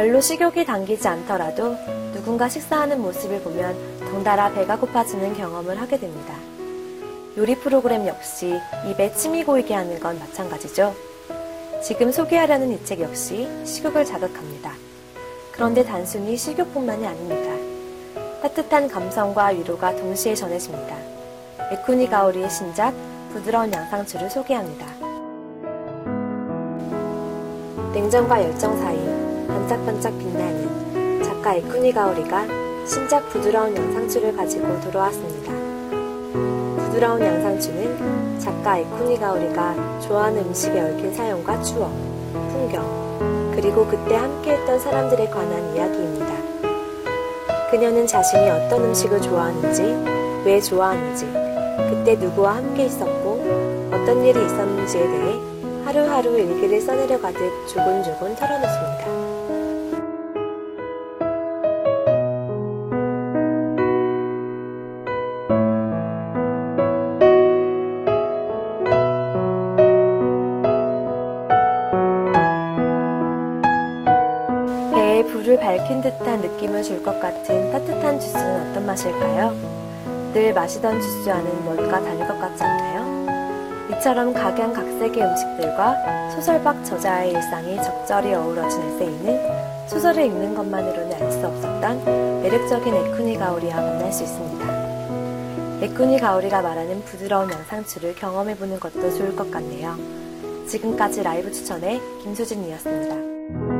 별로 식욕이 당기지 않더라도 누군가 식사하는 모습을 보면 덩달아 배가 고파지는 경험을 하게 됩니다. 요리 프로그램 역시 입에 침이 고이게 하는 건 마찬가지죠. 지금 소개하려는 이 책 역시 식욕을 자극합니다. 그런데 단순히 식욕뿐만이 아닙니다. 따뜻한 감성과 위로가 동시에 전해집니다. 에쿠니 가오리의 신작 부드러운 양상추를 소개합니다. 냉정과 열정 사이 반짝반짝 빛나는 작가 에쿠니 가오리가 신작 부드러운 양상추를 가지고 돌아왔습니다. 부드러운 양상추는 작가 에쿠니 가오리가 좋아하는 음식에 얽힌 사연과 추억, 풍경, 그리고 그때 함께했던 사람들에 관한 이야기입니다. 그녀는 자신이 어떤 음식을 좋아하는지, 왜 좋아하는지, 그때 누구와 함께 있었고, 어떤 일이 있었는지에 대해 하루하루 일기를 써내려 가듯 조곤조곤 털어놓습니다. 불을 밝힌 듯한 느낌을 줄 것 같은 따뜻한 주스는 어떤 맛일까요? 늘 마시던 주스와는 뭔가 다를 것 같지 않나요? 이처럼 각양각색의 음식들과 소설박 저자의 일상이 적절히 어우러진 에세이는 소설을 읽는 것만으로는 알 수 없었던 매력적인 에쿠니 가오리와 만날 수 있습니다. 에쿠니 가오리가 말하는 부드러운 양상추를 경험해보는 것도 좋을 것 같네요. 지금까지 라이브 추천의 김수진이었습니다.